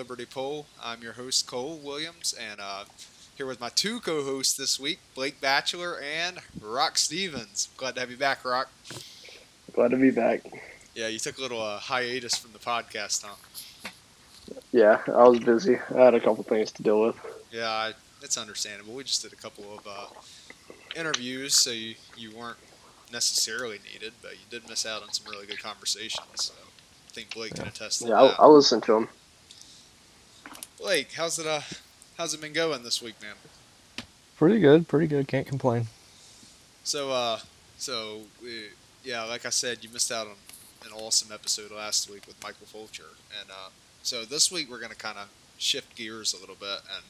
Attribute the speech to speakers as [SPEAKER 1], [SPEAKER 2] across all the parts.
[SPEAKER 1] Liberty Pole. I'm your host, Cole Williams, and uh, here with my two co hosts this week, Blake Batchelor and Rock Stevens. Glad to have you back, Rock.
[SPEAKER 2] Glad to be back.
[SPEAKER 1] Yeah, you took a little uh, hiatus from the podcast, huh?
[SPEAKER 2] Yeah, I was busy. I had a couple things to deal with.
[SPEAKER 1] Yeah, I, it's understandable. We just did a couple of uh, interviews, so you, you weren't necessarily needed, but you did miss out on some really good conversations. So I think Blake can attest to
[SPEAKER 2] Yeah,
[SPEAKER 1] that.
[SPEAKER 2] I, I listened to them.
[SPEAKER 1] Blake, how's it uh, how's it been going this week, man?
[SPEAKER 3] Pretty good, pretty good. Can't complain.
[SPEAKER 1] So, uh, so we, yeah, like I said, you missed out on an awesome episode last week with Michael Fulcher, and uh, so this week we're gonna kind of shift gears a little bit and,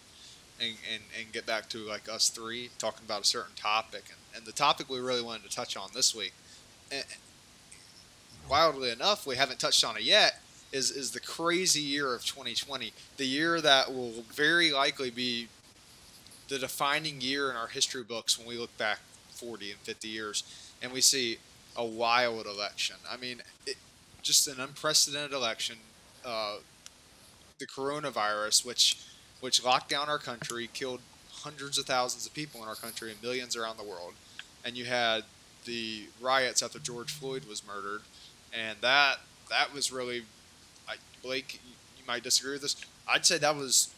[SPEAKER 1] and and and get back to like us three talking about a certain topic, and, and the topic we really wanted to touch on this week, and wildly enough, we haven't touched on it yet. Is, is the crazy year of 2020, the year that will very likely be the defining year in our history books when we look back 40 and 50 years and we see a wild election. I mean, it, just an unprecedented election. Uh, the coronavirus, which which locked down our country, killed hundreds of thousands of people in our country and millions around the world. And you had the riots after George Floyd was murdered, and that that was really, Blake, you might disagree with this. I'd say that was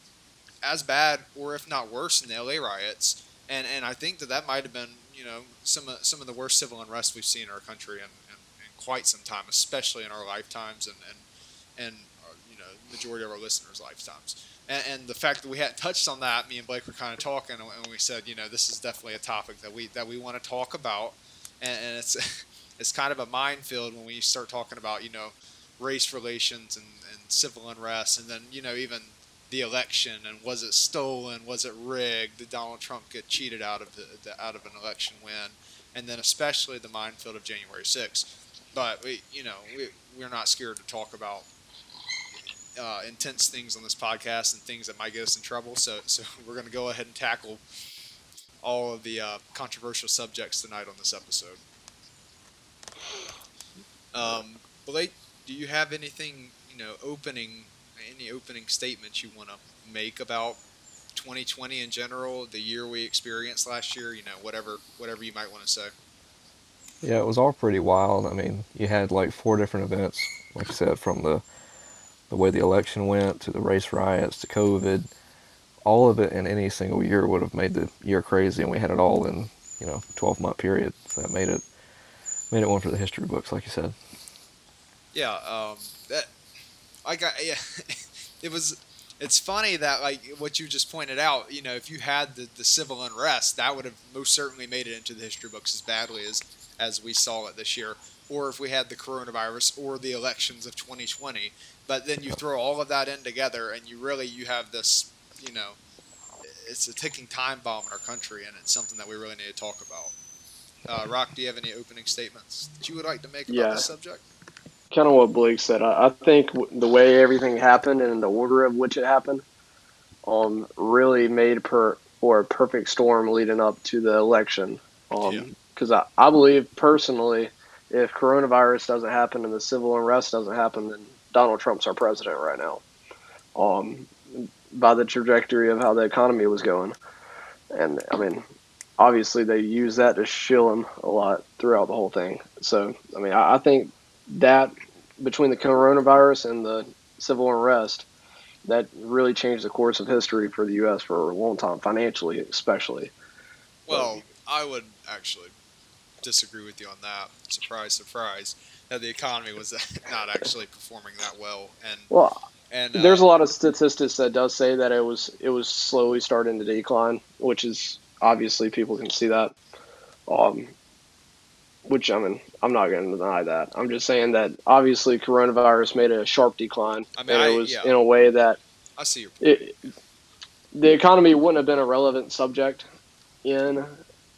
[SPEAKER 1] as bad, or if not worse, than the LA riots. And and I think that that might have been you know some of, some of the worst civil unrest we've seen in our country in, in, in quite some time, especially in our lifetimes and and and uh, you know majority of our listeners' lifetimes. And, and the fact that we hadn't touched on that, me and Blake were kind of talking, and we said, you know, this is definitely a topic that we that we want to talk about, and, and it's it's kind of a minefield when we start talking about you know race relations and, and civil unrest, and then you know even the election and was it stolen? Was it rigged? Did Donald Trump get cheated out of the, the out of an election win? And then especially the minefield of January 6th. But we, you know, we we're not scared to talk about uh, intense things on this podcast and things that might get us in trouble. So so we're going to go ahead and tackle all of the uh, controversial subjects tonight on this episode. Um, Blake, do you have anything you know opening any opening statements you want to make about 2020 in general, the year we experienced last year, you know, whatever whatever you might want to say.
[SPEAKER 3] Yeah, it was all pretty wild. I mean, you had like four different events, like I said, from the the way the election went to the race riots to COVID. All of it in any single year would have made the year crazy, and we had it all in you know 12 month period. So that made it made it one for the history books, like you said.
[SPEAKER 1] Yeah, um, that I got. Yeah, it was. It's funny that like what you just pointed out. You know, if you had the, the civil unrest, that would have most certainly made it into the history books as badly as as we saw it this year. Or if we had the coronavirus or the elections of 2020. But then you throw all of that in together, and you really you have this. You know, it's a ticking time bomb in our country, and it's something that we really need to talk about. Uh, Rock, do you have any opening statements that you would like to make about
[SPEAKER 2] Yeah.
[SPEAKER 1] this subject?
[SPEAKER 2] Kind of what Blake said. I, I think w- the way everything happened and the order of which it happened, um, really made per or a perfect storm leading up to the election.
[SPEAKER 1] Yeah.
[SPEAKER 2] Um, because I, I believe personally, if coronavirus doesn't happen and the civil unrest doesn't happen, then Donald Trump's our president right now. Um, by the trajectory of how the economy was going, and I mean, obviously they use that to shill him a lot throughout the whole thing. So I mean, I, I think that between the coronavirus and the civil unrest, that really changed the course of history for the U.S. for a long time, financially especially.
[SPEAKER 1] Well, I would actually disagree with you on that. Surprise, surprise, that the economy was not actually performing that well, and
[SPEAKER 2] Well,
[SPEAKER 1] and uh,
[SPEAKER 2] there's a lot of statistics that does say that it was it was slowly starting to decline, which is obviously people can see that. Um, which I mean, I'm not going to deny that. I'm just saying that obviously coronavirus made a sharp decline,
[SPEAKER 1] I mean,
[SPEAKER 2] and
[SPEAKER 1] I-
[SPEAKER 2] it was
[SPEAKER 1] yeah.
[SPEAKER 2] in a way that
[SPEAKER 1] I see your point.
[SPEAKER 2] it, the economy wouldn't have been a relevant subject in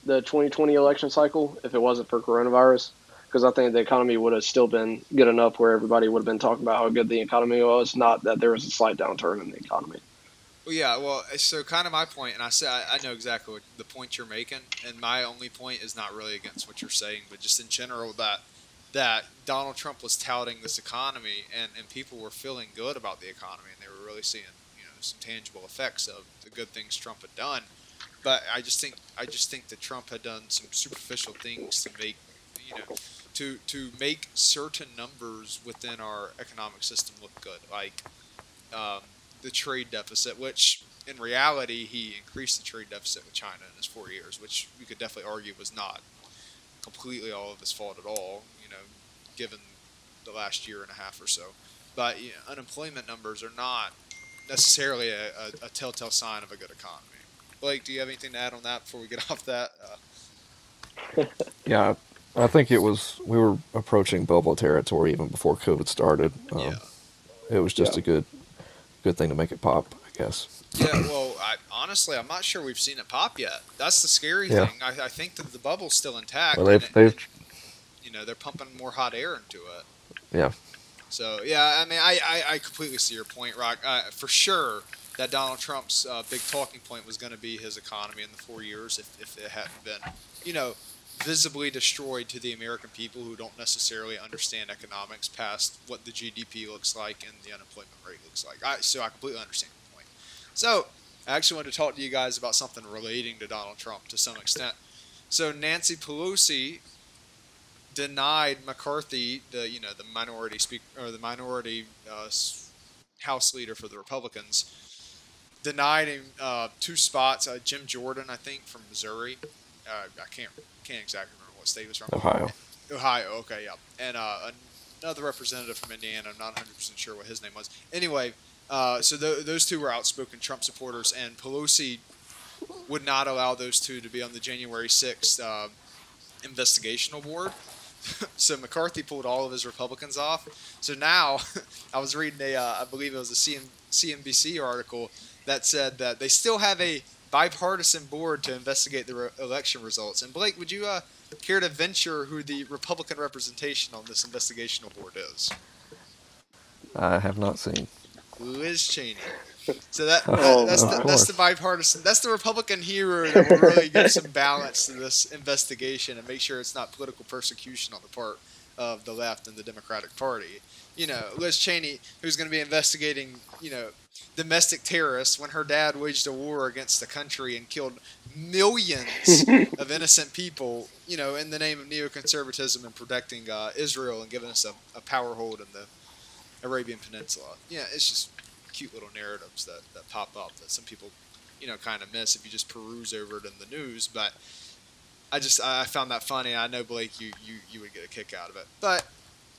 [SPEAKER 2] the 2020 election cycle if it wasn't for coronavirus. Because I think the economy would have still been good enough where everybody would have been talking about how good the economy was, not that there was a slight downturn in the economy.
[SPEAKER 1] Well, yeah. Well, so kind of my point, and I say I, I know exactly what the point you're making, and my only point is not really against what you're saying, but just in general that that Donald Trump was touting this economy, and, and people were feeling good about the economy, and they were really seeing you know some tangible effects of the good things Trump had done. But I just think I just think that Trump had done some superficial things to make you know to to make certain numbers within our economic system look good, like um, the trade deficit, which in reality he increased the trade deficit with China in his four years, which you could definitely argue was not completely all of his fault at all. You know, given the last year and a half or so. But you know, unemployment numbers are not necessarily a, a, a, telltale sign of a good economy. Blake, do you have anything to add on that before we get off that?
[SPEAKER 3] Uh, yeah, I think it was we were approaching bubble territory even before COVID started. Um, yeah. It was just yeah. a good good thing to make it pop, I guess.
[SPEAKER 1] Yeah, well, I, honestly, I'm not sure we've seen it pop yet. That's the scary yeah. thing. I, I, think that the bubble's still intact. Well, they've, and, they've, and, you know, they're pumping more hot air into it.
[SPEAKER 3] Yeah.
[SPEAKER 1] So yeah, I mean, I, I, I completely see your point, Rock. Uh, for sure, that Donald Trump's uh, big talking point was going to be his economy in the four years if, if it hadn't been, you know, visibly destroyed to the American people who don't necessarily understand economics past what the GDP looks like and the unemployment rate looks like. I, so I completely understand the point. So I actually wanted to talk to you guys about something relating to Donald Trump to some extent. So Nancy Pelosi denied McCarthy, the you know the minority speaker or the minority uh, House leader for the Republicans, denied him uh, two spots. Uh, Jim Jordan, I think, from Missouri. Uh, I can't can't exactly remember what state was from.
[SPEAKER 3] Ohio.
[SPEAKER 1] Ohio. Okay, yeah, and uh, another representative from Indiana. I'm not 100 percent sure what his name was. Anyway, uh, so th- those two were outspoken Trump supporters, and Pelosi would not allow those two to be on the January 6th uh, investigational board. so McCarthy pulled all of his Republicans off. So now, I was reading a, uh, I believe it was a CM, CNBC article that said that they still have a bipartisan board to investigate the re- election results. And Blake, would you uh, care to venture who the Republican representation on this investigational board is?
[SPEAKER 3] I have not seen.
[SPEAKER 1] Liz Cheney. So that, that oh, that's the that's the bipartisan that's the Republican hero that will really give some balance to this investigation and make sure it's not political persecution on the part of the left and the Democratic Party. You know, Liz Cheney, who's going to be investigating, you know, domestic terrorists when her dad waged a war against the country and killed millions of innocent people, you know, in the name of neoconservatism and protecting uh, Israel and giving us a, a power hold in the Arabian Peninsula. Yeah, it's just cute little narratives that, that pop up that some people, you know, kind of miss if you just peruse over it in the news. But I just I found that funny. I know Blake, you you, you would get a kick out of it. But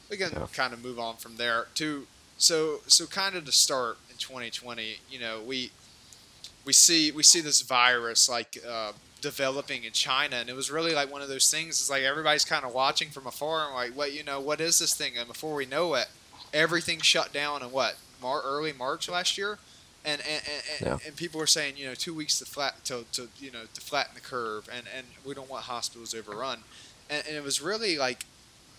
[SPEAKER 1] we can yeah. kind of move on from there to so so kind of to start in 2020. You know, we we see we see this virus like uh, developing in China, and it was really like one of those things. It's like everybody's kind of watching from afar and like, what you know, what is this thing? And before we know it, everything shut down in what Mar- early March last year, and and, and, yeah. and people were saying you know two weeks to flat to, to you know to flatten the curve, and and we don't want hospitals overrun, and, and it was really like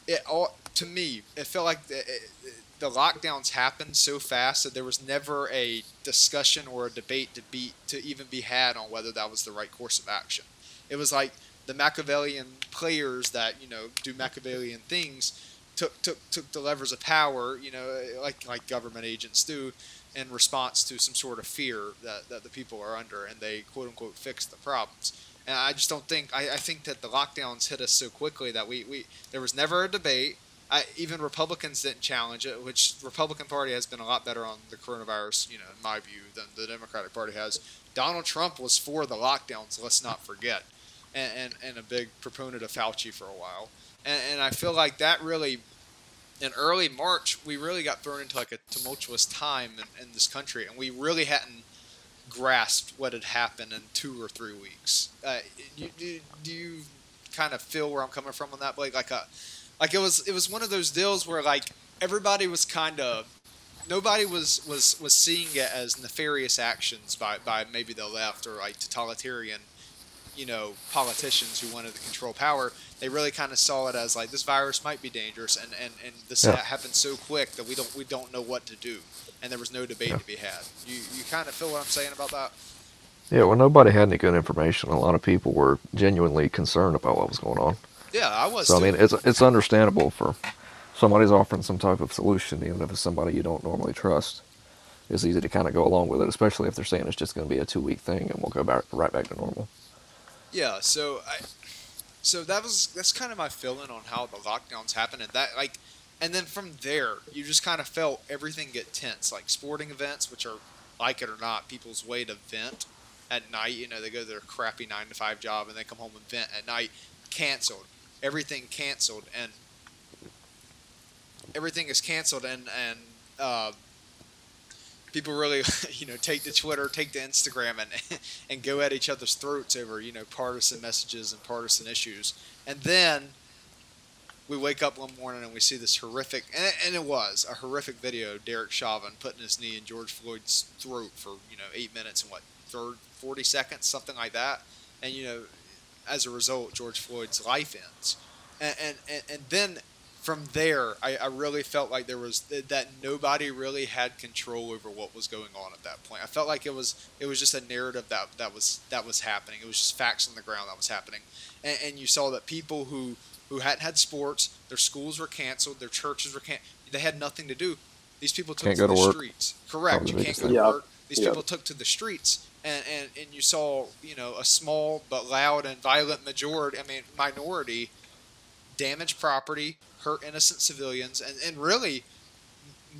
[SPEAKER 1] it all to me it felt like the, it, the lockdowns happened so fast that there was never a discussion or a debate to be to even be had on whether that was the right course of action. It was like the Machiavellian players that you know do Machiavellian things took took took the levers of power, you know, like like government agents do, in response to some sort of fear that, that the people are under, and they quote unquote fix the problems. And I just don't think I, I think that the lockdowns hit us so quickly that we, we there was never a debate. I, even Republicans didn't challenge it, which Republican Party has been a lot better on the coronavirus, you know, in my view, than the Democratic Party has. Donald Trump was for the lockdowns. Let's not forget, and and, and a big proponent of Fauci for a while and, and I feel like that really in early March, we really got thrown into like a tumultuous time in, in, this country, and we really hadn't grasped what had happened in two or three weeks. Uh, you, do, do, you kind of feel where I'm coming from on that, Blake? Like a, like it was it was one of those deals where like everybody was kind of nobody was was was seeing it as nefarious actions by by maybe the left or like totalitarian you know politicians who wanted to control power. They really kind of saw it as like this virus might be dangerous and and, and this yeah. happened so quick that we don't we don't know what to do and there was no debate yeah. to be had. You you kind of feel what i'm saying about that?
[SPEAKER 3] Yeah well nobody had any good information. A lot of people were genuinely concerned about what was going on
[SPEAKER 1] Yeah, I was.
[SPEAKER 3] So I mean, it's it's understandable for somebody's offering some type of solution, even if it's somebody you don't normally trust. It's easy to kind of go along with it, especially if they're saying it's just going to be a two week thing and we'll go back right back to normal.
[SPEAKER 1] Yeah, so I, so that was that's kind of my feeling on how the lockdowns happened, and that like, and then from there you just kind of felt everything get tense, like sporting events, which are like it or not, people's way to vent at night. You know, they go to their crappy nine to five job and they come home and vent at night. Canceled, everything canceled, and everything is canceled, and and uh, people really, you know, take to Twitter, take to Instagram, and and go at each other's throats over you know partisan messages and partisan issues, and then we wake up one morning and we see this horrific, and it, and it was a horrific video. Derek Chauvin putting his knee in George Floyd's throat for you know eight minutes and what third forty seconds, something like that, and you know, as a result, George Floyd's life ends, and and and, and then from there, I, I really felt like there was that nobody really had control over what was going on at that point. I felt like it was it was just a narrative that that was that was happening. It was just facts on the ground that was happening, and, and you saw that people who who hadn't had sports, their schools were canceled, their churches were canceled. They had nothing to do. These people took
[SPEAKER 3] Can't
[SPEAKER 1] to
[SPEAKER 3] go
[SPEAKER 1] the
[SPEAKER 3] to work.
[SPEAKER 1] streets. Correct.
[SPEAKER 3] Probably
[SPEAKER 1] You can't go to
[SPEAKER 2] thing. Yep.
[SPEAKER 1] work. These
[SPEAKER 2] Yep.
[SPEAKER 1] people took to the streets, and, and, and you saw you know a small but loud and violent majority. I mean minority damage property, hurt innocent civilians, and, and really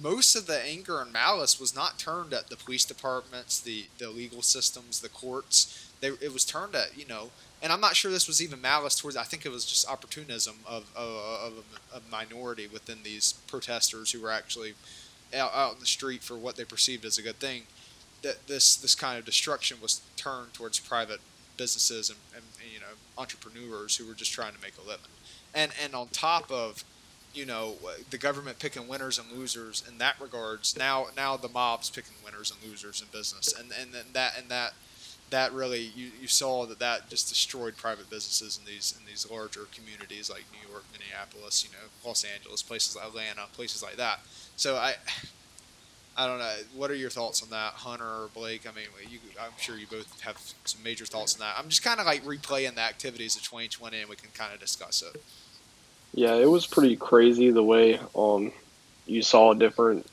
[SPEAKER 1] most of the anger and malice was not turned at the police departments, the, the legal systems, the courts. They, it was turned at, you know, and I'm not sure this was even malice towards, I think it was just opportunism of, of, of a, a minority within these protesters who were actually out, out in the street for what they perceived as a good thing. That this, this kind of destruction was turned towards private businesses and, and, you know, entrepreneurs who were just trying to make a living and and on top of you know the government picking winners and losers in that regards now now the mobs picking winners and losers in business and and then that and that that really you, you saw that that just destroyed private businesses in these in these larger communities like New York, Minneapolis, you know, Los Angeles, places like Atlanta, places like that. So I I don't know. What are your thoughts on that, Hunter or Blake? I mean, you, I'm sure you both have some major thoughts on that. I'm just kind of like replaying the activities of 2020, and we can kind of discuss it.
[SPEAKER 2] Yeah, it was pretty crazy the way um you saw different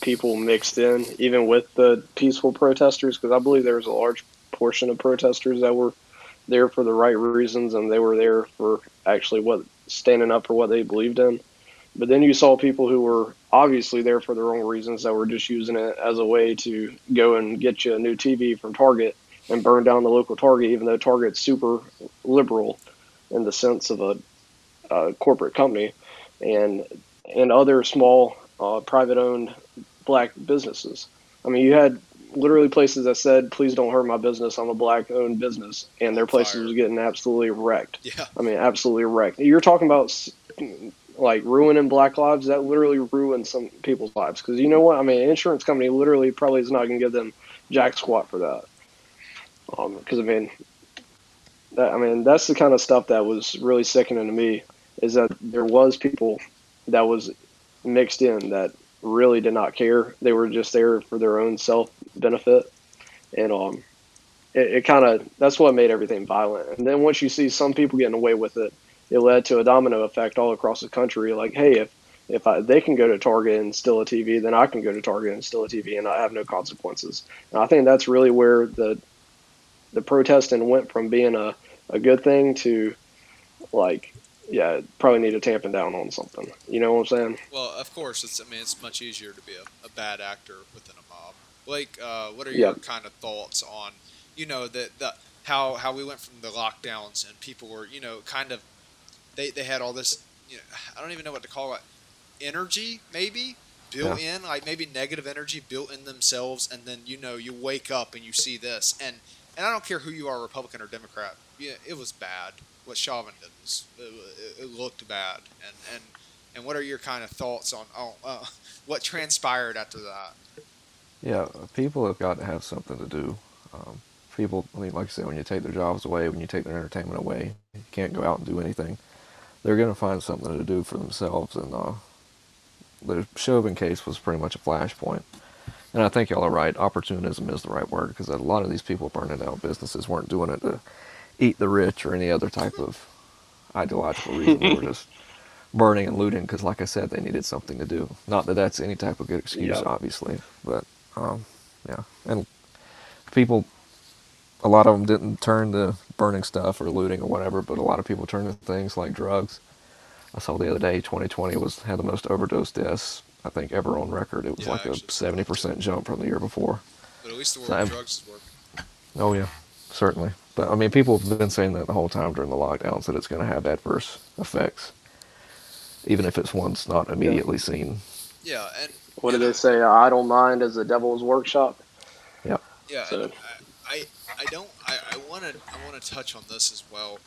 [SPEAKER 2] people mixed in, even with the peaceful protesters, because I believe there was a large portion of protesters that were there for the right reasons and they were there for actually what standing up for what they believed in. But then you saw people who were obviously there for their own reasons that were just using it as a way to go and get you a new TV from Target and burn down the local Target, even though Target's super liberal in the sense of a uh, corporate company, and and other small uh, private owned black businesses. I mean, you had literally places that said, "Please don't hurt my business. I'm a black owned business," and their places
[SPEAKER 1] Fire.
[SPEAKER 2] was getting absolutely wrecked.
[SPEAKER 1] Yeah.
[SPEAKER 2] I mean, absolutely wrecked. You're talking about like ruining black lives. That literally ruins some people's lives. Because you know what? I mean, an insurance company literally probably is not going to give them jack squat for that. Because I mean, that, I mean that's the kind of stuff that was really sickening to me. Is that there was people that was mixed in that really did not care. They were just there for their own self benefit, and um, it, it kind of that's what made everything violent. And then once you see some people getting away with it, it led to a domino effect all across the country. Like, hey, if if I, they can go to Target and steal a TV, then I can go to Target and steal a TV, and I have no consequences. And I think that's really where the the protesting went from being a, a good thing to like, yeah, probably need to tamping down on something. You know what I'm saying?
[SPEAKER 1] Well, of course, it's. I mean, it's much easier to be a, a bad actor within a mob. Blake, uh, what are
[SPEAKER 2] Yeah.
[SPEAKER 1] your kind of thoughts on, you know, the the how how we went from the lockdowns and people were, you know, kind of, they they had all this, you know, I don't even know what to call it, energy maybe built in, like maybe negative energy built in themselves, and then you know you wake up and you see this, and and I don't care who you are, Republican or Democrat, yeah, it was bad. What Chauvin did was it, it- it looked bad, and and and what are your kind of thoughts on oh, uh, what transpired after that?
[SPEAKER 3] Yeah, people have got to have something to do. Um, people, I mean, like I said, when you take their jobs away, when you take their entertainment away, you can't go out and do anything. They're going to find something to do for themselves, and uh, the Chauvin case was pretty much a flashpoint. And I think y'all are right. Opportunism is the right word because a lot of these people burning down businesses weren't doing it to eat the rich or any other type of ideological reason. they were just burning and looting because, like I said, they needed something to do. Not that that's any type of good excuse,
[SPEAKER 2] Yeah.
[SPEAKER 3] obviously, but um, yeah. And people, a lot of them didn't turn to burning stuff or looting or whatever, but a lot of people turned to things like drugs. I saw the other day 2020 was had the most overdose deaths I think ever on record. It was
[SPEAKER 1] Yeah,
[SPEAKER 3] like a
[SPEAKER 1] actually, so-
[SPEAKER 3] 70% jump from the year before.
[SPEAKER 1] But at least the war
[SPEAKER 3] So
[SPEAKER 1] on drugs is working.
[SPEAKER 3] Oh yeah, certainly. But I mean, people have been saying that the whole time during the lockdowns that it's going to have adverse effects, even if it's one's not immediately seen.
[SPEAKER 1] Yeah, and
[SPEAKER 2] What did
[SPEAKER 1] and
[SPEAKER 2] they say? Uh, idle mind is the devil's workshop.
[SPEAKER 3] Yep.
[SPEAKER 1] Yeah,
[SPEAKER 2] So-
[SPEAKER 1] and I, don't. I, want to. I want to touch on this as well.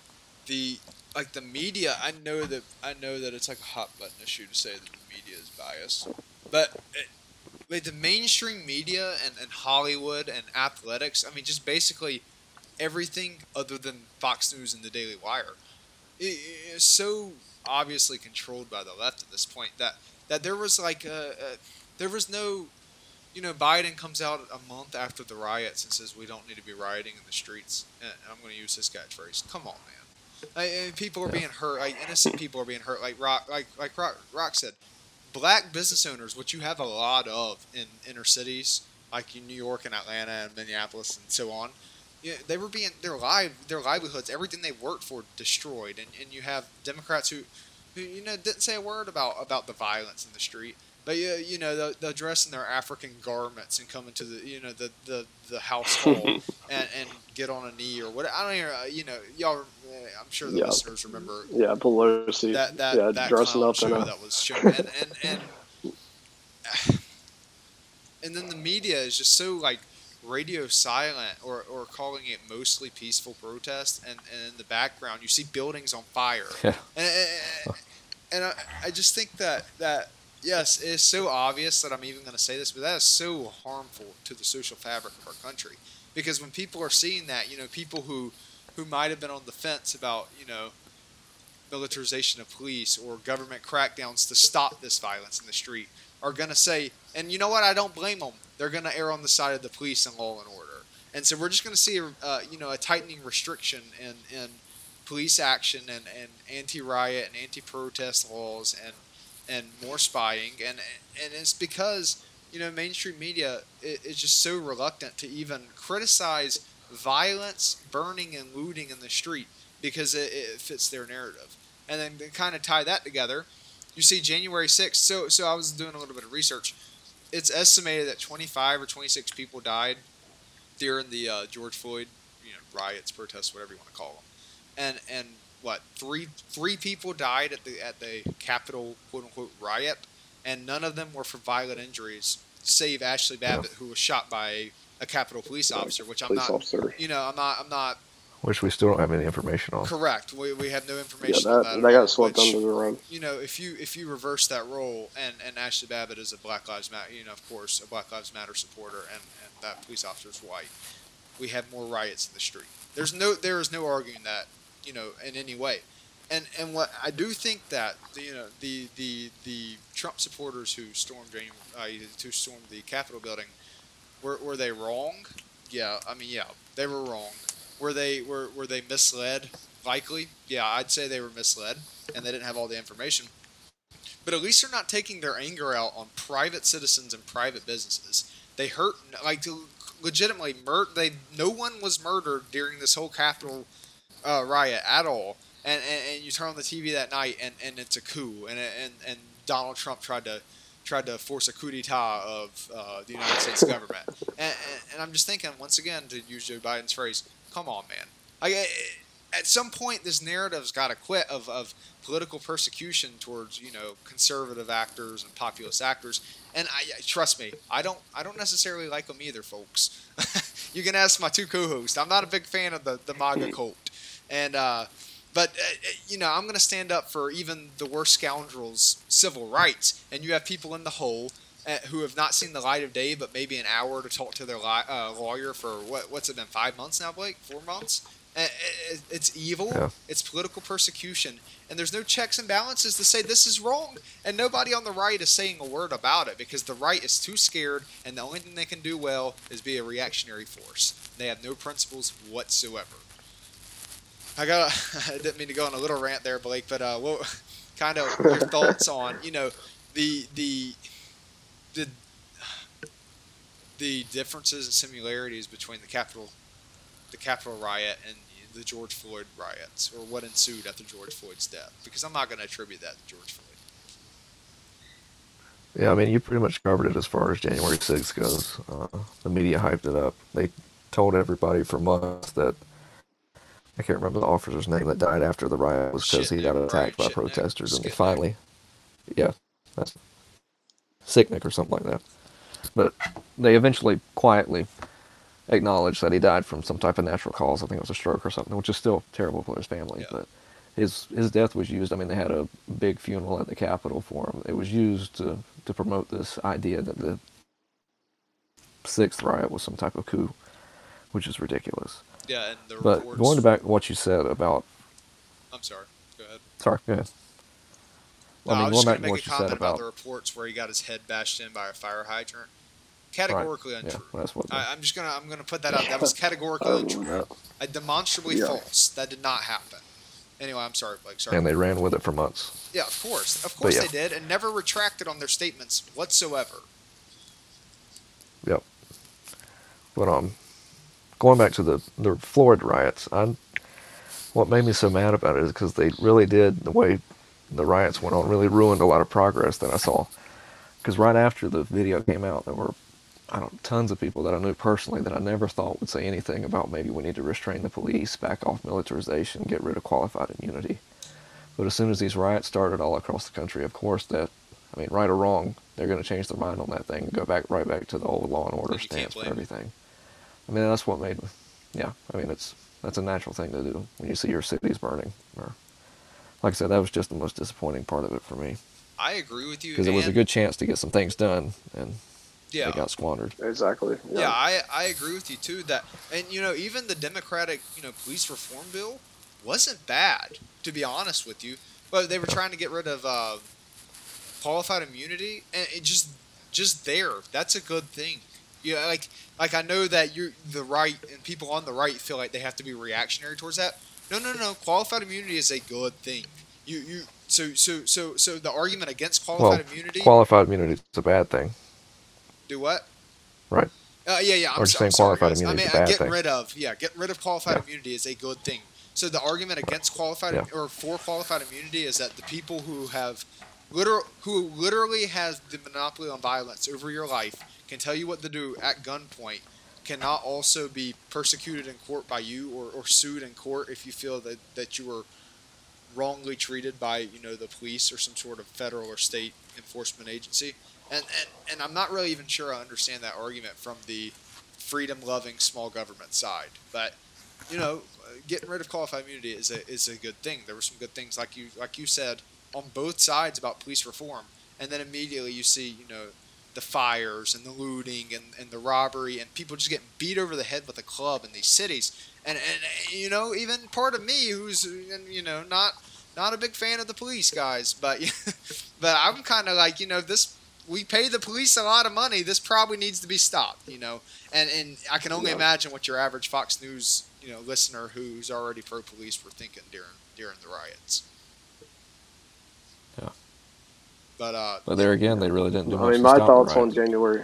[SPEAKER 1] The like the media. I know that. I know that it's like a hot button issue to say that the media is biased, but it, like the mainstream media and, and Hollywood and athletics. I mean, just basically everything other than Fox News and the Daily Wire is so obviously controlled by the left at this point that that there was like a, a there was no you know, Biden comes out a month after the riots and says we don't need to be rioting in the streets. And I'm going to use his catchphrase. Come on, man. Like, people are
[SPEAKER 3] Yeah.
[SPEAKER 1] being hurt. Like innocent people are being hurt. Like Rock, like like Rock, Rock said, black business owners, which you have a lot of in inner cities, like in New York and Atlanta and Minneapolis and so on. Yeah, they were being their live their livelihoods, everything they worked for, destroyed. And, and you have Democrats who, who you know didn't say a word about about the violence in the street. But you, you know they'll, they'll dress in their African garments and come into the you know the the, the house and, and get on a knee or what I don't hear you know y'all uh, I'm sure the
[SPEAKER 2] Yeah.
[SPEAKER 1] listeners remember
[SPEAKER 2] Yeah, Pelosi.
[SPEAKER 1] that that,
[SPEAKER 2] yeah,
[SPEAKER 1] that
[SPEAKER 2] dressing up
[SPEAKER 1] show that was shown and and and and then the media is just so like radio silent or, or calling it mostly peaceful protest and, and in the background you see buildings on fire
[SPEAKER 3] Yeah.
[SPEAKER 1] and, and, and I, I just think that that yes it is so obvious that i'm even going to say this but that is so harmful to the social fabric of our country because when people are seeing that you know people who who might have been on the fence about you know militarization of police or government crackdowns to stop this violence in the street are going to say, and you know what? I don't blame them. They're going to err on the side of the police and law and order. And so we're just going to see, uh, you know, a tightening restriction in, in police action and, and anti-riot and anti-protest laws and and more spying. And and it's because you know mainstream media is just so reluctant to even criticize violence, burning, and looting in the street because it, it fits their narrative. And then to kind of tie that together, you see January 6th. So, so I was doing a little bit of research. It's estimated that 25 or 26 people died during the uh, George Floyd, you know, riots, protests, whatever you want to call them. And and what three three people died at the at the Capitol quote unquote riot, and none of them were for violent injuries, save Ashli Babbitt, who was shot by a, a Capitol police officer. Which I'm not,
[SPEAKER 2] officer.
[SPEAKER 1] you know, I'm not I'm not
[SPEAKER 3] Which we still don't have any information on.
[SPEAKER 1] correct. We, we have no information on
[SPEAKER 2] that
[SPEAKER 1] that.
[SPEAKER 2] that got swept
[SPEAKER 1] which-
[SPEAKER 2] under the rug.
[SPEAKER 1] you know, if you if you reverse that role, and and Ashli Babbitt is a Black Lives Matter, you know, of course, a Black Lives Matter supporter, and and that police officer is white, we have more riots in the street. There's no there is no arguing that, you know, in any way, and and what I do think that you know the the the Trump supporters who stormed uh, who the Capitol building, were were they wrong? Yeah, I mean, yeah, they were wrong. Were they were were they misled? Likely, yeah, I'd say they were misled, and they didn't have all the information. But at least they're not taking their anger out on private citizens and private businesses. They hurt like legitimately They no one was murdered during this whole Capitol uh, riot at all. And, and and you turn on the TV that night, and, and it's a coup, and and and Donald Trump tried to tried to force a coup d'état of uh, the United States government. And, and, and I'm just thinking once again to use Joe Biden's phrase, "Come on, man." Like, at some point, this narrative's got to quit of, of political persecution towards you know conservative actors and populist actors. And I, trust me, I don't I don't necessarily like them either, folks. you can ask my two co-hosts. I'm not a big fan of the the MAGA cult, and uh, but uh, uh, you know I'm going to stand up for even the worst scoundrels' civil rights. And you have people in the hole uh, who have not seen the light of day, but maybe an hour to talk to their li- uh, lawyer for what what's it been five months now, Blake? Four months. Uh, It's evil.
[SPEAKER 3] Yeah.
[SPEAKER 1] It's political persecution, and there's no checks and balances to say this is wrong. And nobody on the right is saying a word about it because the right is too scared, and the only thing they can do well is be a reactionary force. They have no principles whatsoever. I got. I didn't mean to go on a little rant there, Blake, but uh, what kind of your thoughts on you know the the the the differences and similarities between the Capitol the Capitol riot and the George Floyd riots, or what ensued after George Floyd's death? Because I'm not going to attribute that to George Floyd.
[SPEAKER 3] Yeah, I mean, you pretty much covered it as far as January 6th goes. Uh, the media hyped it up. They told everybody for months that I can't remember the officer's name that died after the riot was because he got attacked by
[SPEAKER 1] right,
[SPEAKER 3] protesters, and finally, yeah, that's Sicknick or something like that. But they eventually quietly acknowledged that he died from some type of natural cause. I think it was a stroke or something, which is still terrible for his family.
[SPEAKER 1] Yeah.
[SPEAKER 3] But his his death was used. I mean, they had a big funeral at the Capitol for him. It was used to to promote this idea that the sixth riot was some type of coup, which is ridiculous.
[SPEAKER 1] Yeah, and the
[SPEAKER 3] But
[SPEAKER 1] reports.
[SPEAKER 3] going back to what you said about,
[SPEAKER 1] I'm sorry. Go ahead.
[SPEAKER 3] sorry, go ahead.
[SPEAKER 1] No,
[SPEAKER 3] I
[SPEAKER 1] I
[SPEAKER 3] mean,
[SPEAKER 1] was
[SPEAKER 3] going
[SPEAKER 1] just
[SPEAKER 3] back
[SPEAKER 1] going
[SPEAKER 3] to
[SPEAKER 1] to
[SPEAKER 3] what
[SPEAKER 1] make a
[SPEAKER 3] you said
[SPEAKER 1] comment about,
[SPEAKER 3] about,
[SPEAKER 1] the reports where he got his head bashed in by a fire hydrant. Categorically
[SPEAKER 3] yeah,
[SPEAKER 1] untrue.
[SPEAKER 3] that's what.
[SPEAKER 1] I, I'm just gonna I'm gonna put that out. That was categorically
[SPEAKER 2] Oh,
[SPEAKER 1] untrue.
[SPEAKER 2] no.
[SPEAKER 1] Uh, demonstrably
[SPEAKER 2] Yeah.
[SPEAKER 1] false. That did not happen. Anyway, I'm sorry, Blake. Sorry.
[SPEAKER 3] and they ran with it for months.
[SPEAKER 1] yeah, of course, of course
[SPEAKER 3] yeah.
[SPEAKER 1] they did, and never retracted on their statements whatsoever.
[SPEAKER 3] Yep. But um, going back to the the Florida riots, I what made me so mad about it is because they really did the way the riots went on really ruined a lot of progress that I saw. Because right after the video came out, there were I don't tons of people that I knew personally that I never thought would say anything about maybe we need to restrain the police, back off militarization, get rid of qualified immunity. But as soon as these riots started all across the country, of course that I mean, right or wrong, they're going to change their mind on that thing and go back right back to the old law and order stance for everything. I mean, that's what made, me yeah. I mean, it's that's a natural thing to do when you see your cities burning. Or, like I said, that was just the most disappointing part of it for me
[SPEAKER 1] I agree with you.
[SPEAKER 3] because it was a good chance to get some things done and
[SPEAKER 1] yeah.
[SPEAKER 3] they got squandered.
[SPEAKER 2] Exactly.
[SPEAKER 1] Yeah,
[SPEAKER 2] Yeah.
[SPEAKER 1] I, I agree with you too. That and you know even the Democratic you know police reform bill wasn't bad to be honest with you, but they were trying to get rid of uh, qualified immunity and it just just there that's a good thing. Yeah, like like I know that you the right and people on the right feel like they have to be reactionary towards that. No, no, no. no. Qualified immunity is a good thing. You you so so so so the argument against
[SPEAKER 3] Well,
[SPEAKER 1] qualified immunity
[SPEAKER 3] qualified immunity is a bad thing,
[SPEAKER 1] do what?
[SPEAKER 3] right?
[SPEAKER 1] Uh, yeah, yeah. I'm,
[SPEAKER 3] Or
[SPEAKER 1] so,
[SPEAKER 3] saying
[SPEAKER 1] I'm sorry,
[SPEAKER 3] qualified
[SPEAKER 1] guys.
[SPEAKER 3] immunity
[SPEAKER 1] I
[SPEAKER 3] is
[SPEAKER 1] mean,
[SPEAKER 3] a
[SPEAKER 1] uh,
[SPEAKER 3] bad
[SPEAKER 1] get
[SPEAKER 3] thing.
[SPEAKER 1] rid of yeah, getting rid of qualified
[SPEAKER 3] Yeah.
[SPEAKER 1] immunity is a good thing. So the argument against qualified
[SPEAKER 3] Yeah.
[SPEAKER 1] or for qualified immunity is that the people who have literal who literally has the monopoly on violence over your life can tell you what to do at gunpoint. Cannot also be persecuted in court by you or, or sued in court if you feel that, that you were wrongly treated by you know the police or some sort of federal or state enforcement agency. And and, and i'm not really even sure i understand that argument from the freedom loving small government side. But you know getting rid of qualified immunity is a, is a good thing. There were some good things like you like you said on both sides about police reform. And then immediately you see you know the fires and the looting and, and the robbery and people just getting beat over the head with a club in these cities. And and you know even part of me who's you know not not a big fan of the police guys but but i'm kind of like you know this we pay the police a lot of money. This probably needs to be stopped you know? And and i can only
[SPEAKER 2] Yeah.
[SPEAKER 1] imagine what your average fox news you know listener who's already pro police were thinking during during the riots
[SPEAKER 3] Yeah.
[SPEAKER 1] But uh
[SPEAKER 3] But there again, they really didn't do much
[SPEAKER 2] I mean,
[SPEAKER 3] to
[SPEAKER 2] my
[SPEAKER 3] stop the
[SPEAKER 2] thoughts on. January.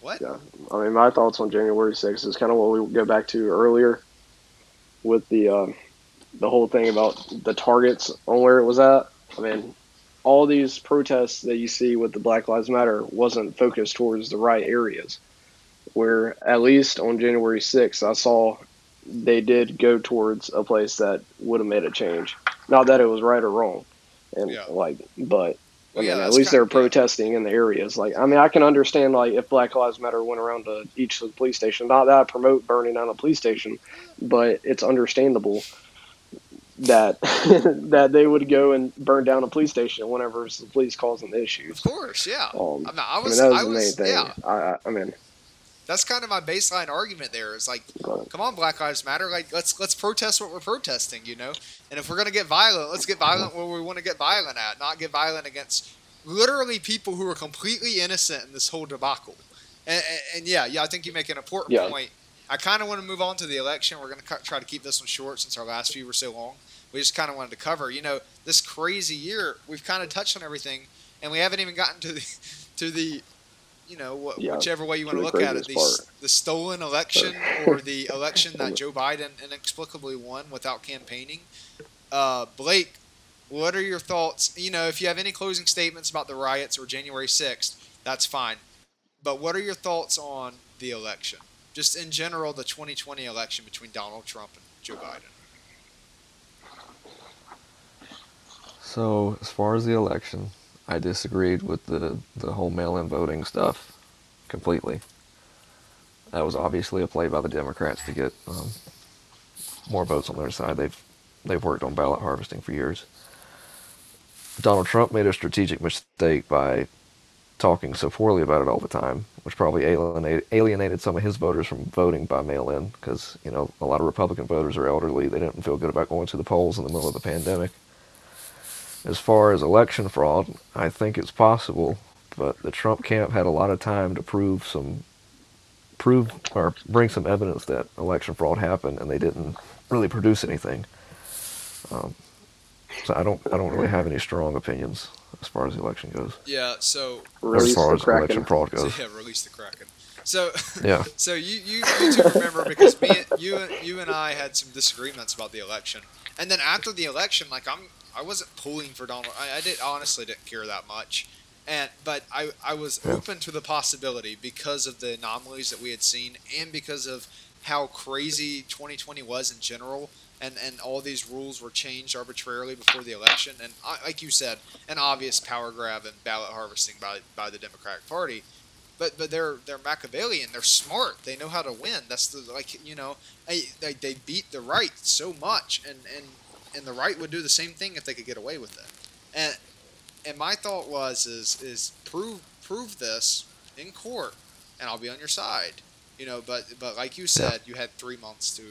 [SPEAKER 1] what
[SPEAKER 2] Yeah. I mean, my thoughts on January 6th is kind of what we go back to earlier with the uh, the whole thing about the targets on where it was at. I mean, all these protests that you see with the Black Lives Matter wasn't focused towards the right areas. Where at least on January 6th, I saw they did go towards a place that would have made a change. Not that it was right or wrong, and
[SPEAKER 1] Yeah.
[SPEAKER 2] like, but I
[SPEAKER 1] Well, yeah,
[SPEAKER 2] mean, at least they were
[SPEAKER 1] kind- yeah.
[SPEAKER 2] protesting in the areas. Like, I mean, I can understand like if Black Lives Matter went around to each of the police stations. Not that I promote burning down a police station, but it's understandable that that they would go and burn down a police station whenever the police causing the issue.
[SPEAKER 1] of course yeah
[SPEAKER 2] Um,
[SPEAKER 1] I, mean, I
[SPEAKER 2] I mean,
[SPEAKER 1] was,
[SPEAKER 2] that was
[SPEAKER 1] I
[SPEAKER 2] the
[SPEAKER 1] was,
[SPEAKER 2] main thing.
[SPEAKER 1] yeah.
[SPEAKER 2] I, I, I mean,
[SPEAKER 1] That's kind of my baseline argument. There is like, come on, Black Lives Matter. Like, let's let's protest what we're protesting, you know. And if we're gonna get violent, let's get violent where we want to get violent at, not get violent against literally people who are completely innocent in this whole debacle. And, and, and yeah, yeah, I think you make an important
[SPEAKER 2] Yeah.
[SPEAKER 1] point. I kind of want to move on to the election. We're going to try to keep this one short since our last few were so long. We just kind of wanted to cover, you know, this crazy year. We've kind of touched on everything, and we haven't even gotten to the to the you know, wh-
[SPEAKER 2] Yeah,
[SPEAKER 1] whichever way you want to look at it, the, s- the stolen election or the election that Joe Biden inexplicably won without campaigning. Uh, Blake, what are your thoughts? You know, if you have any closing statements about the riots or January 6th, that's fine. But what are your thoughts on the election? Just in general, the 2020 election between Donald Trump and Joe Biden.
[SPEAKER 3] So, as far as the election, I disagreed with the, the whole mail in voting stuff completely. That was obviously a play by the Democrats to get um, more votes on their side. They've they've worked on ballot harvesting for years. Donald Trump made a strategic mistake by talking so poorly about it all the time, which probably alienated, alienated some of his voters from voting by mail in because, you know, a lot of Republican voters are elderly. They didn't feel good about going to the polls in the middle of the pandemic. As far as election fraud, I think it's possible, but the Trump camp had a lot of time to prove some prove or bring some evidence that election fraud happened and they didn't really produce anything. Um, so I don't I don't really have any strong opinions as far as the election goes.
[SPEAKER 1] Yeah, so
[SPEAKER 3] Or
[SPEAKER 2] Release
[SPEAKER 3] as far
[SPEAKER 2] the
[SPEAKER 3] as election fraud goes.
[SPEAKER 1] yeah, release the Kraken. So
[SPEAKER 3] Yeah.
[SPEAKER 1] So you, you, you two remember because me you you and I had some disagreements about the election, and then after the election, like I'm I wasn't pulling for Donald. I, I did honestly didn't care that much, and but I I was open to the possibility because of the anomalies that we had seen and because of how crazy 2020 was in general. And, and all these rules were changed arbitrarily before the election, and I, like you said, an obvious power grab and ballot harvesting by, by the Democratic Party but but they're they're Machiavellian. They're smart. They know how to win. That's the like you know they they, they beat the right so much, and and and the right would do the same thing if they could get away with it. And and my thought was is is prove prove this in court, and I'll be on your side. You know, but but like you said, you had three months to.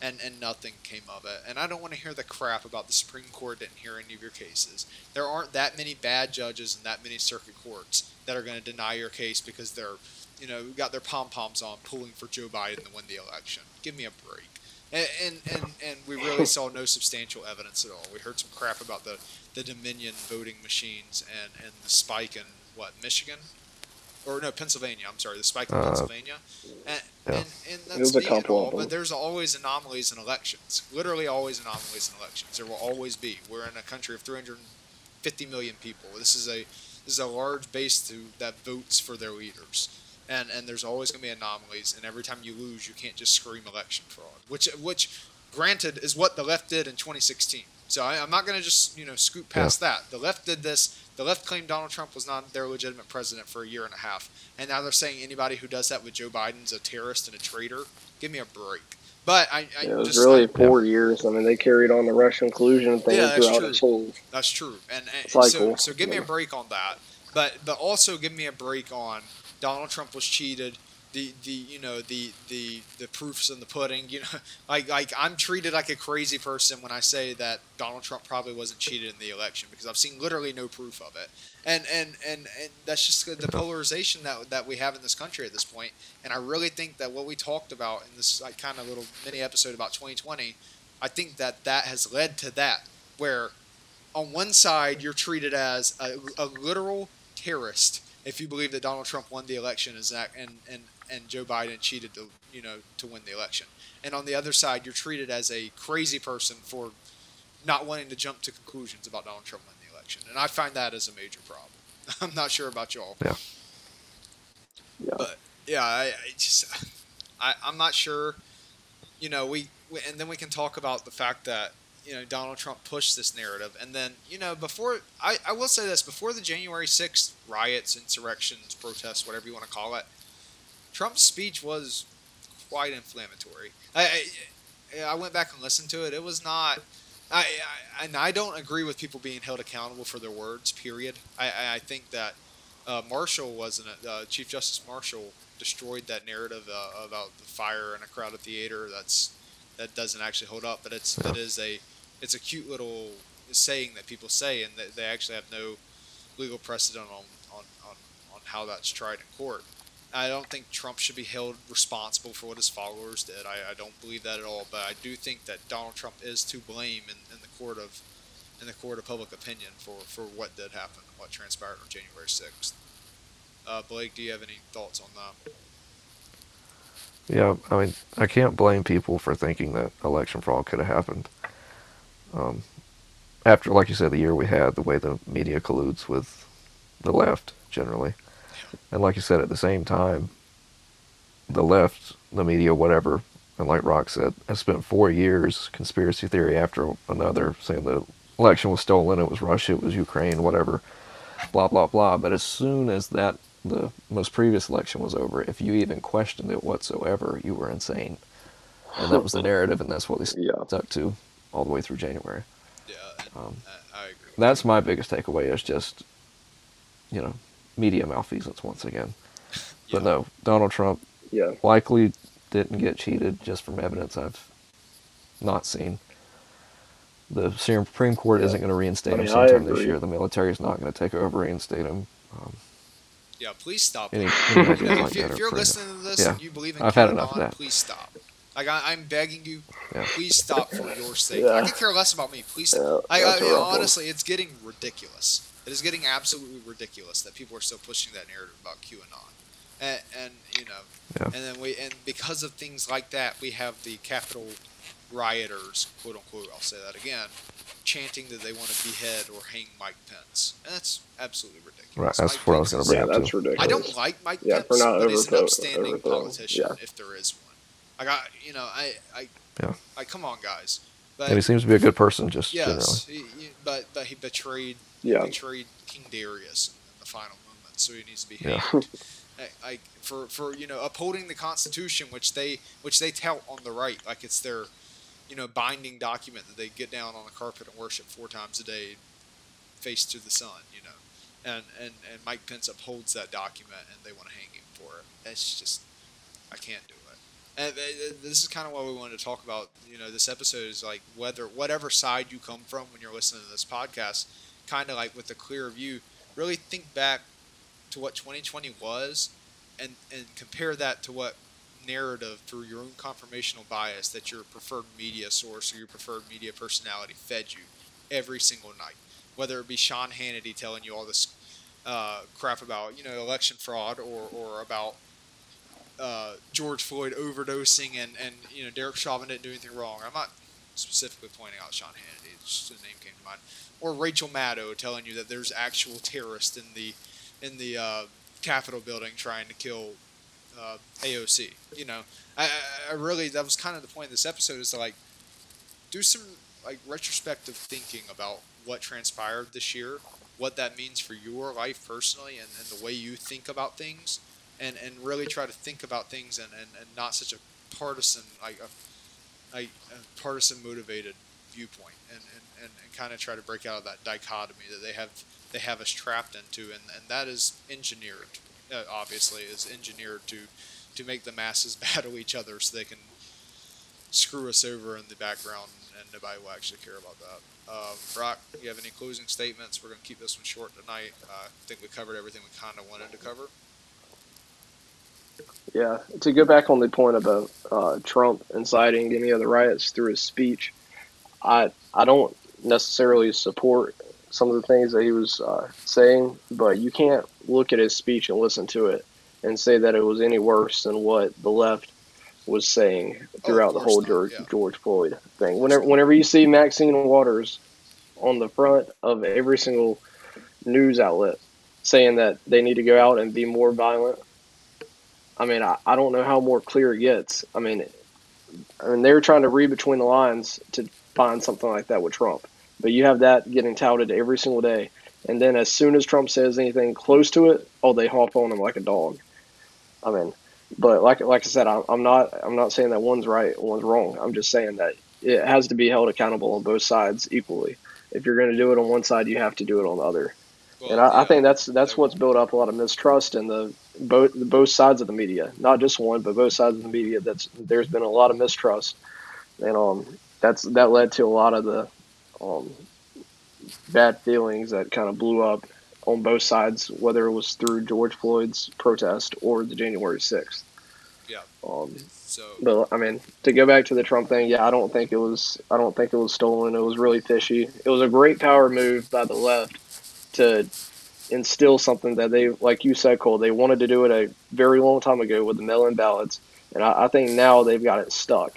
[SPEAKER 1] And, and nothing came of it. And I don't want to hear the crap about the Supreme Court didn't hear any of your cases. There aren't that many bad judges in that many circuit courts that are going to deny your case because they're, you know, got their pom poms on, pulling for Joe Biden to win the election. Give me a break. And, and and and we really saw no substantial evidence at all. We heard some crap about the the Dominion voting machines and and the spike in what Michigan, or no Pennsylvania. I'm sorry, the spike in
[SPEAKER 3] Uh,
[SPEAKER 1] Pennsylvania. And,
[SPEAKER 3] yeah.
[SPEAKER 1] and and that's
[SPEAKER 2] was a
[SPEAKER 1] it
[SPEAKER 2] couple
[SPEAKER 1] all. But there's always anomalies in elections. Literally always anomalies in elections. There will always be. We're in a country of 350 million people. This is a this is a large base to, that votes for their leaders. And, and there's always going to be anomalies, and every time you lose, you can't just scream election fraud, which which, granted, is what the left did in 2016. So I, I'm not going to just you know scoot past that. The left did this. The left claimed Donald Trump was not their legitimate president for a year and a half, and now they're saying anybody who does that with Joe Biden's a terrorist and a traitor. Give me a break. But I, I
[SPEAKER 2] Yeah, it was
[SPEAKER 1] just
[SPEAKER 2] really
[SPEAKER 1] I-
[SPEAKER 2] four years. I mean, they carried on the Russian collusion thing
[SPEAKER 1] Yeah,
[SPEAKER 2] throughout
[SPEAKER 1] true.
[SPEAKER 2] its whole.
[SPEAKER 1] That's true, and, and so
[SPEAKER 2] Cycle.
[SPEAKER 1] so give me a break on that. But but also give me a break on Donald Trump was cheated. The, the you know the, the the proofs in the pudding you know like like I'm treated like a crazy person when I say that Donald Trump probably wasn't cheated in the election because I've seen literally no proof of it. And and and, and that's just the polarization that that we have in this country at this point. And I really think that what we talked about in this like kind of little mini episode about 2020 I think that that has led to that where on one side you're treated as a, a literal terrorist if you believe that Donald Trump won the election is that and, and and Joe Biden cheated to you know to win the election. And on the other side you're treated as a crazy person for not wanting to jump to conclusions about Donald Trump winning the election. And I find that as a major problem. I'm not sure about y'all.
[SPEAKER 3] Yeah.
[SPEAKER 2] Yeah.
[SPEAKER 1] but yeah I, I just I, I'm not sure. You know we, we and then we can talk about the fact that you know Donald Trump pushed this narrative, and then you know before I, I will say this before the January 6th riots, insurrections, protests, whatever you want to call it, Trump's speech was quite inflammatory. I I, I went back and listened to it. It was not. I, I and I don't agree with people being held accountable for their words. Period. I I, think that uh, Marshall wasn't? Uh, Chief Justice Marshall destroyed that narrative uh, about the fire in a crowded theater. That's that doesn't actually hold up, but it's
[SPEAKER 3] Yeah.
[SPEAKER 1] it is a it's a cute little saying that people say, and they, they actually have no legal precedent on, on, on, on how that's tried in court. I don't think Trump should be held responsible for what his followers did. I, I don't believe that at all. But I do think that Donald Trump is to blame in, in the court of in the court of public opinion for, for what did happen, what transpired on January sixth. Uh, Blake, do you have any thoughts on that?
[SPEAKER 3] Yeah, I mean, I can't blame people for thinking that election fraud could have happened. Um, after, like you said, the year we had, the way the media colludes with the left generally, and like you said, at the same time, the left, the media, whatever, and like Rock said, has spent four years conspiracy theory after another, saying the election was stolen, it was Russia, it was Ukraine, whatever, blah blah blah. But as soon as that the most previous election was over, if you even questioned it whatsoever, you were insane. And that was the narrative, and that's what they
[SPEAKER 2] Yeah.
[SPEAKER 3] stuck to all the way through January.
[SPEAKER 1] Yeah,
[SPEAKER 3] Um,
[SPEAKER 1] I, I agree.
[SPEAKER 3] That's my biggest takeaway is just, you know, media malfeasance once again. But
[SPEAKER 1] Yeah.
[SPEAKER 3] no, Donald Trump
[SPEAKER 2] Yeah.
[SPEAKER 3] likely didn't get cheated just from evidence I've not seen. The Supreme Court isn't going to reinstate
[SPEAKER 2] I
[SPEAKER 3] him
[SPEAKER 2] mean, I
[SPEAKER 3] sometime this year. The military is not going to take over reinstate him. Um,
[SPEAKER 1] Yeah, please stop.
[SPEAKER 3] any, any ideas
[SPEAKER 1] You know,
[SPEAKER 3] like
[SPEAKER 1] if, you,
[SPEAKER 3] that
[SPEAKER 1] if
[SPEAKER 3] are
[SPEAKER 1] you're
[SPEAKER 3] pretty-
[SPEAKER 1] listening to this
[SPEAKER 3] Yeah.
[SPEAKER 1] and you believe in
[SPEAKER 3] I've had
[SPEAKER 1] QAnon,
[SPEAKER 3] enough of that.
[SPEAKER 1] please stop. Like I, I'm begging you,
[SPEAKER 3] Yeah.
[SPEAKER 1] please stop for your sake.
[SPEAKER 2] Yeah.
[SPEAKER 1] I could care less about me. Please,
[SPEAKER 2] Yeah,
[SPEAKER 1] I, I, you know, honestly, it's getting ridiculous. It is getting absolutely ridiculous that people are still pushing that narrative about QAnon, and, and you know,
[SPEAKER 3] Yeah.
[SPEAKER 1] and then we, and because of things like that, we have the Capitol rioters, quote unquote. I'll say that again, chanting that they want to behead or hang Mike Pence, and that's absolutely ridiculous.
[SPEAKER 3] Right, that's
[SPEAKER 1] Mike
[SPEAKER 3] what I was gonna bring
[SPEAKER 2] Yeah,
[SPEAKER 3] up
[SPEAKER 2] that's
[SPEAKER 3] too.
[SPEAKER 2] ridiculous.
[SPEAKER 1] I don't like Mike
[SPEAKER 2] Yeah,
[SPEAKER 1] Pence,
[SPEAKER 2] for not
[SPEAKER 1] but he's an
[SPEAKER 2] overthrow-
[SPEAKER 1] upstanding
[SPEAKER 2] overthrowing.
[SPEAKER 1] politician
[SPEAKER 2] Yeah.
[SPEAKER 1] if there is one. I got, you know, I, I,
[SPEAKER 3] Yeah.
[SPEAKER 1] I come on, guys. But
[SPEAKER 3] And he seems to be a good person, just
[SPEAKER 1] yes, he, he- but but he betrayed,
[SPEAKER 2] Yeah.
[SPEAKER 1] betrayed King Darius in, the final moment, so he needs to be
[SPEAKER 3] Yeah.
[SPEAKER 1] hanged. I, I, for for you know upholding the Constitution, which they which they tout on the right, like it's their, you know, binding document that they get down on the carpet and worship four times a day, face to the sun, you know, and and and Mike Pence upholds that document, and they want to hang him for it. It's just, I can't do it. And uh, this is kind of what we wanted to talk about. You know, this episode is like whether whatever side you come from when you're listening to this podcast, kind of like with a clear view, really think back to what 2020 was, and and compare that to what narrative through your own confirmational bias that your preferred media source or your preferred media personality fed you every single night, whether it be Sean Hannity telling you all this uh, crap about you know election fraud or or about uh, George Floyd overdosing and, and you know Derek Chauvin didn't do anything wrong. I'm not specifically pointing out Sean Hannity; it's just a name came to mind. Or Rachel Maddow telling you that there's actual terrorists in the in the uh, Capitol building trying to kill uh, AOC. You know, I, I- I really that was kind of the point of this episode is to like do some like retrospective thinking about what transpired this year, what that means for your life personally, and, and the way you think about things, and, and really try to think about things and, and, and not such a partisan like a, a partisan motivated viewpoint, and, and, and, and kind of try to break out of that dichotomy that they have they have us trapped into, and, and that is engineered. Uh, obviously, is engineered to to make the masses battle each other so they can screw us over in the background, and nobody will actually care about that. Um, Brock, you have any closing statements? We're going to keep this one short tonight. Uh, I think we covered everything we kind of wanted to cover.
[SPEAKER 2] Yeah, to go back on the point about uh, Trump inciting any of the riots through his speech, I I don't necessarily support some of the things that he was uh, saying, but you can't look at his speech and listen to it and say that it was any worse than what the left was saying throughout the whole George,
[SPEAKER 1] yeah.
[SPEAKER 2] George Floyd thing. Whenever whenever you see Maxine Waters on the front of every single news outlet saying that they need to go out and be more violent I mean, I, I don't know how more clear it gets. I mean, I mean, they were trying to read between the lines to find something like that with Trump, but you have that getting touted every single day, and then as soon as Trump says anything close to it, oh, they hop on him like a dog. I mean, but like like I said, I'm, I'm not I'm not saying that one's right, one's wrong. I'm just saying that it has to be held accountable on both sides equally. If you're going to do it on one side, you have to do it on the other
[SPEAKER 1] Well,
[SPEAKER 2] and I, I think that's that's what's built up a lot of mistrust in the both both sides of the media, not just one, but both sides of the media. That's there's been a lot of mistrust, and um, that's that led to a lot of the um, bad feelings that kind of blew up on both sides, whether it was through George Floyd's protest or the January sixth.
[SPEAKER 1] Yeah.
[SPEAKER 2] Um,
[SPEAKER 1] So
[SPEAKER 2] but I mean, to go back to the Trump thing, yeah, I don't think it was. I don't think it was stolen. It was really fishy. It was a great power move by the left to instill something that they, like you said, Cole, they wanted to do it a very long time ago with the mail-in ballots, and I, I think now they've got it stuck.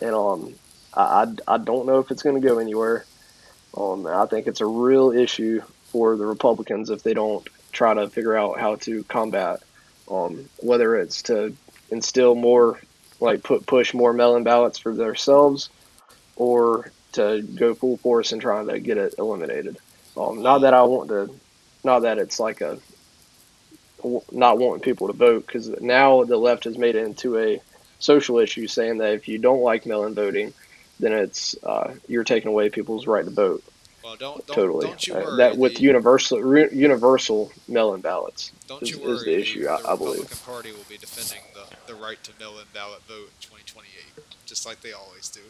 [SPEAKER 2] And um, I, I, don't know if it's going to go anywhere. Um, I think it's a real issue for the Republicans if they don't try to figure out how to combat, um, whether it's to instill more like put push more mail-in ballots for themselves, or to go full force and trying to get it eliminated. Um, not that I want to, not that it's like a not wanting people to vote because now the left has made it into a social issue, saying that if you don't like mail-in voting, then it's uh, you're taking away people's right to vote.
[SPEAKER 1] well, don't don't,
[SPEAKER 2] totally,
[SPEAKER 1] don't you
[SPEAKER 2] Uh, that with
[SPEAKER 1] the-
[SPEAKER 2] universal re- universal mail-in ballots.
[SPEAKER 1] Don't
[SPEAKER 2] is-
[SPEAKER 1] you
[SPEAKER 2] is
[SPEAKER 1] worry.
[SPEAKER 2] the issue, I-
[SPEAKER 1] the
[SPEAKER 2] I believe.
[SPEAKER 1] Republican Party will be defending the, right to mail-in ballot vote in 2028, just like they always do.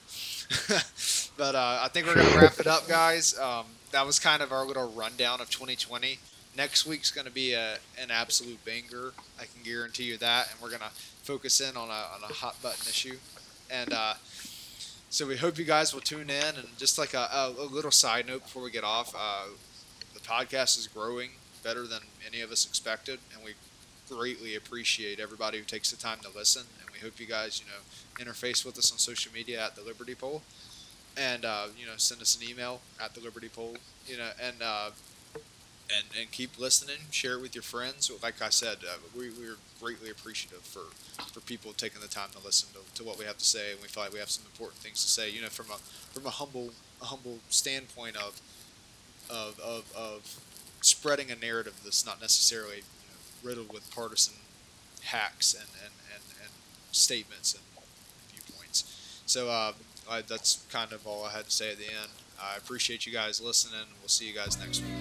[SPEAKER 1] but uh, I think we're gonna wrap it up, guys. Um, that was kind of our little rundown of 2020. Next week's gonna be a, an absolute banger. I can guarantee you that, and we're gonna focus in on a, on a hot button issue. And uh, so we hope you guys will tune in. And just like a, a, a little side note before we get off, uh, the podcast is growing better than any of us expected, and we greatly appreciate everybody who takes the time to listen. And we hope you guys, you know, interface with us on social media at the Liberty Poll, and uh, you know, send us an email at the Liberty Poll, you know, and uh, and and keep listening. Share it with your friends. Like I said, uh, we we're greatly appreciative for for people taking the time to listen to, to what we have to say, and we feel like we have some important things to say. You know, from a from a humble a humble standpoint of of of, of spreading a narrative that's not necessarily riddled with partisan hacks and, and, and, and statements and viewpoints. So uh, I, that's kind of all I had to say at the end. I appreciate you guys listening. We'll see you guys next week.